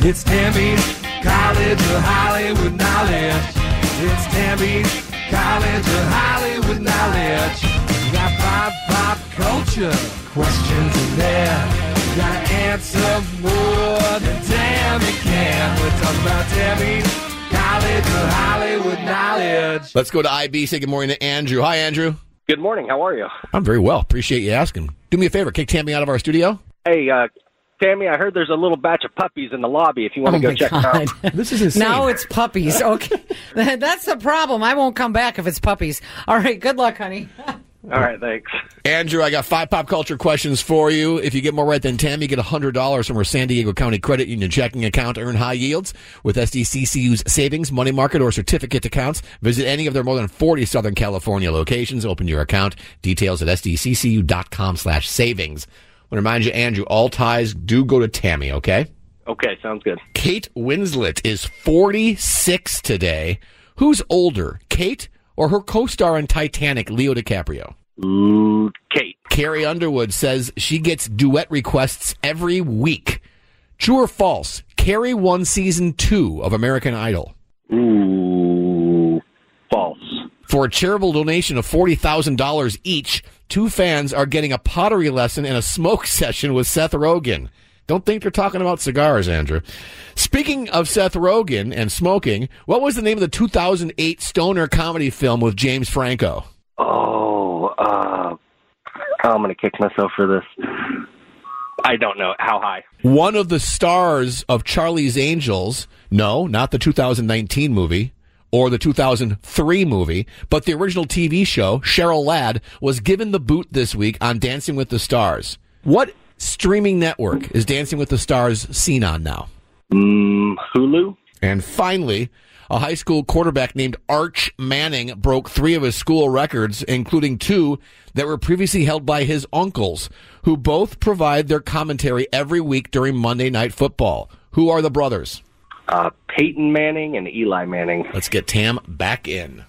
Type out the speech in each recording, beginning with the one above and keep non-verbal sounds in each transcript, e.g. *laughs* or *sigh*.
It's Tammy's College of Hollywood Knowledge. It's Tammy's College of Hollywood Knowledge. We got pop, pop culture questions in there. We gotta answer more than Tammy can. We're talking about Tammy's College of Hollywood Knowledge. Let's go to IB. Say good morning to Andrew. Hi, Andrew. Good morning. How are you? I'm very well. Appreciate you asking. Do me a favor. Kick Tammy out of our studio. Hey, uh, Tammy, I heard there's a little batch of puppies in the lobby. If you want Oh to go my check them out. *laughs* This is insane. Now it's puppies. Okay. *laughs* That's the problem. I won't come back if it's puppies. All right. Good luck, honey. *laughs* All right, thanks. Andrew, I got five pop culture questions for you. If you get more right than Tammy, you get $100 from our San Diego County Credit Union checking account. Earn high yields with SDCCU's savings, money market, or certificate accounts. Visit any of their more than 40 Southern California locations. Open your account. Details at sdccu.com slash savings. I want to remind you, Andrew, all ties do go to Tammy, okay? Okay, sounds good. Kate Winslet is 46 today. Who's older, Kate or her co-star in Titanic, Leo DiCaprio? Ooh, Kate. Carrie Underwood says she gets duet requests every week. True or false? Carrie won season two of American Idol. For a charitable donation of $40,000 each, two fans are getting a pottery lesson and a smoke *laughs* session with Seth Rogen. Don't think they're talking about cigars, Andrew. Speaking of Seth Rogen and smoking, what was the name of the 2008 stoner comedy film with James Franco? Oh, uh, I'm going to kick myself for this. I don't know. How high? One of the stars of Charlie's Angels, no, not the 2019 movie or the 2003 movie, but the original TV show, Cheryl Ladd, was given the boot this week on Dancing with the Stars. What streaming network is Dancing with the Stars seen on now? Mm, Hulu? And finally, a high school quarterback named Arch Manning broke three of his school records, including two that were previously held by his uncles, who both provide their commentary every week during Monday Night Football. Who are the brothers? Uh, Peyton Manning and Eli Manning. Let's get Tam back in.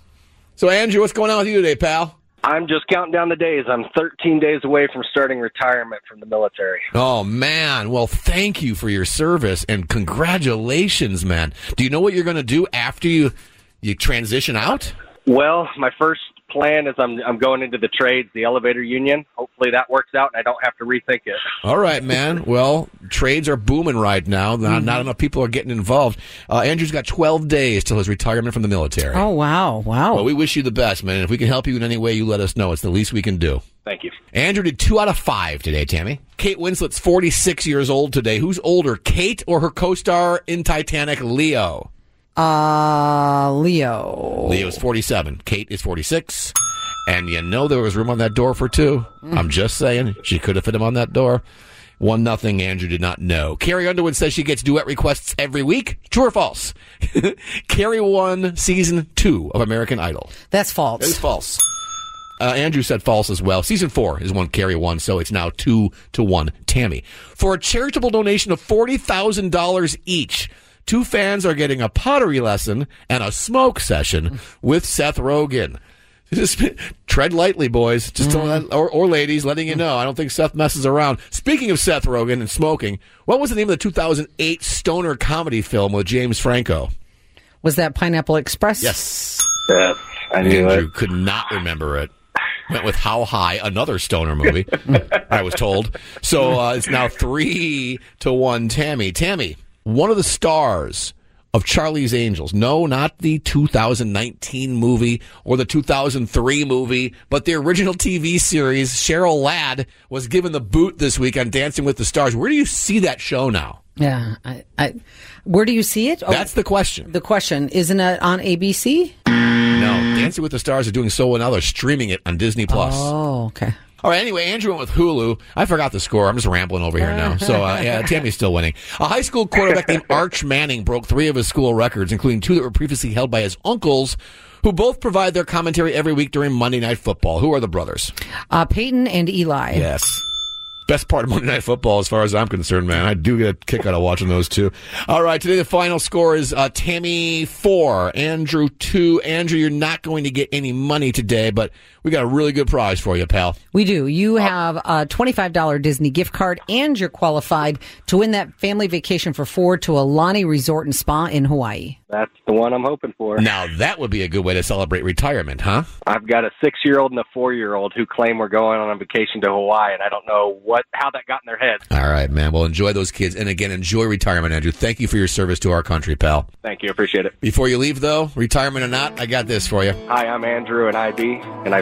So, Andrew, what's going on with you today, pal? I'm just counting down the days. I'm 13 days away from starting retirement from the military. Oh, man. Well, thank you for your service and congratulations, man. Do you know what you're going to do after you, you transition out? Well, my first plan is I'm I'm going into the trades, the elevator union. Hopefully that works out and I don't have to rethink it. All right, man. Well, trades are booming right now. Not, not enough people are getting involved. Uh, Andrew's got 12 days till his retirement from the military. Oh, wow. Wow. Well, we wish you the best, man. If we can help you in any way, you let us know. It's the least we can do. Thank you. Andrew did two out of five today, Tammy. Kate Winslet's 46 years old today. Who's older, Kate or her co-star in Titanic, Leo? uh, Leo. Leo's 47. Kate is 46. And you know there was room on that door for two. I'm just saying. She could have fit him on that door. One nothing. Andrew did not know. Carrie Underwood says she gets duet requests every week. True or false? *laughs* Carrie won season two of American Idol. That's false. It's false. Uh, Andrew said false as well. Season four is one Carrie won, so it's now two to one Tammy. For a charitable donation of $40,000 each, two fans are getting a pottery lesson and a smoke session with Seth Rogen. Just *laughs* tread lightly, boys. Just don't let, or, or ladies, letting you know. I don't think Seth messes around. Speaking of Seth Rogen and smoking, what was the name of the 2008 stoner comedy film with James Franco? Was that Pineapple Express? Yes. Yes, I knew Andrew it. could not remember it. Went with How High, another stoner movie, *laughs* I was told. So uh, it's now three to one Tammy. Tammy, one of the stars of Charlie's Angels. No, not the 2019 movie or the 2003 movie, but the original TV series. Cheryl Ladd was given the boot this week on Dancing with the Stars. Where do you see that show now? Yeah. I, I, where do you see it? Oh, That's the question. the question. Isn't it on ABC? No, Dancing with the Stars are doing so well now. They're streaming it on Disney Plus. Oh, okay. All right. Anyway, Andrew went with Hulu. I forgot the score. I'm just rambling over here now. So uh, yeah, *laughs* Tammy's still winning. A high school quarterback named *laughs* Arch Manning broke three of his school records, including two that were previously held by his uncles, who both provide their commentary every week during Monday Night Football. Who are the brothers? Uh, Peyton and Eli. Yes. Best part of Monday Night Football, as far as I'm concerned, man. I do get a kick out of watching those two. All right, today the final score is uh, Tammy four, Andrew two. Andrew, you're not going to get any money today, but we got a really good prize for you, pal. We do. You have a $25 Disney gift card and you're qualified to win that family vacation for four to Aulani Resort and Spa in Hawaii. That's the one I'm hoping for. Now that would be a good way to celebrate retirement, huh? I've got a six year old and a four year old who claim we're going on a vacation to Hawaii, and I don't know what how that got in their heads. All right, man. Well, enjoy those kids, and again, enjoy retirement, Andrew. Thank you for your service to our country, pal. Thank you, appreciate it. Before you leave, though, retirement or not, I got this for you. Hi, I'm Andrew, and IB, and I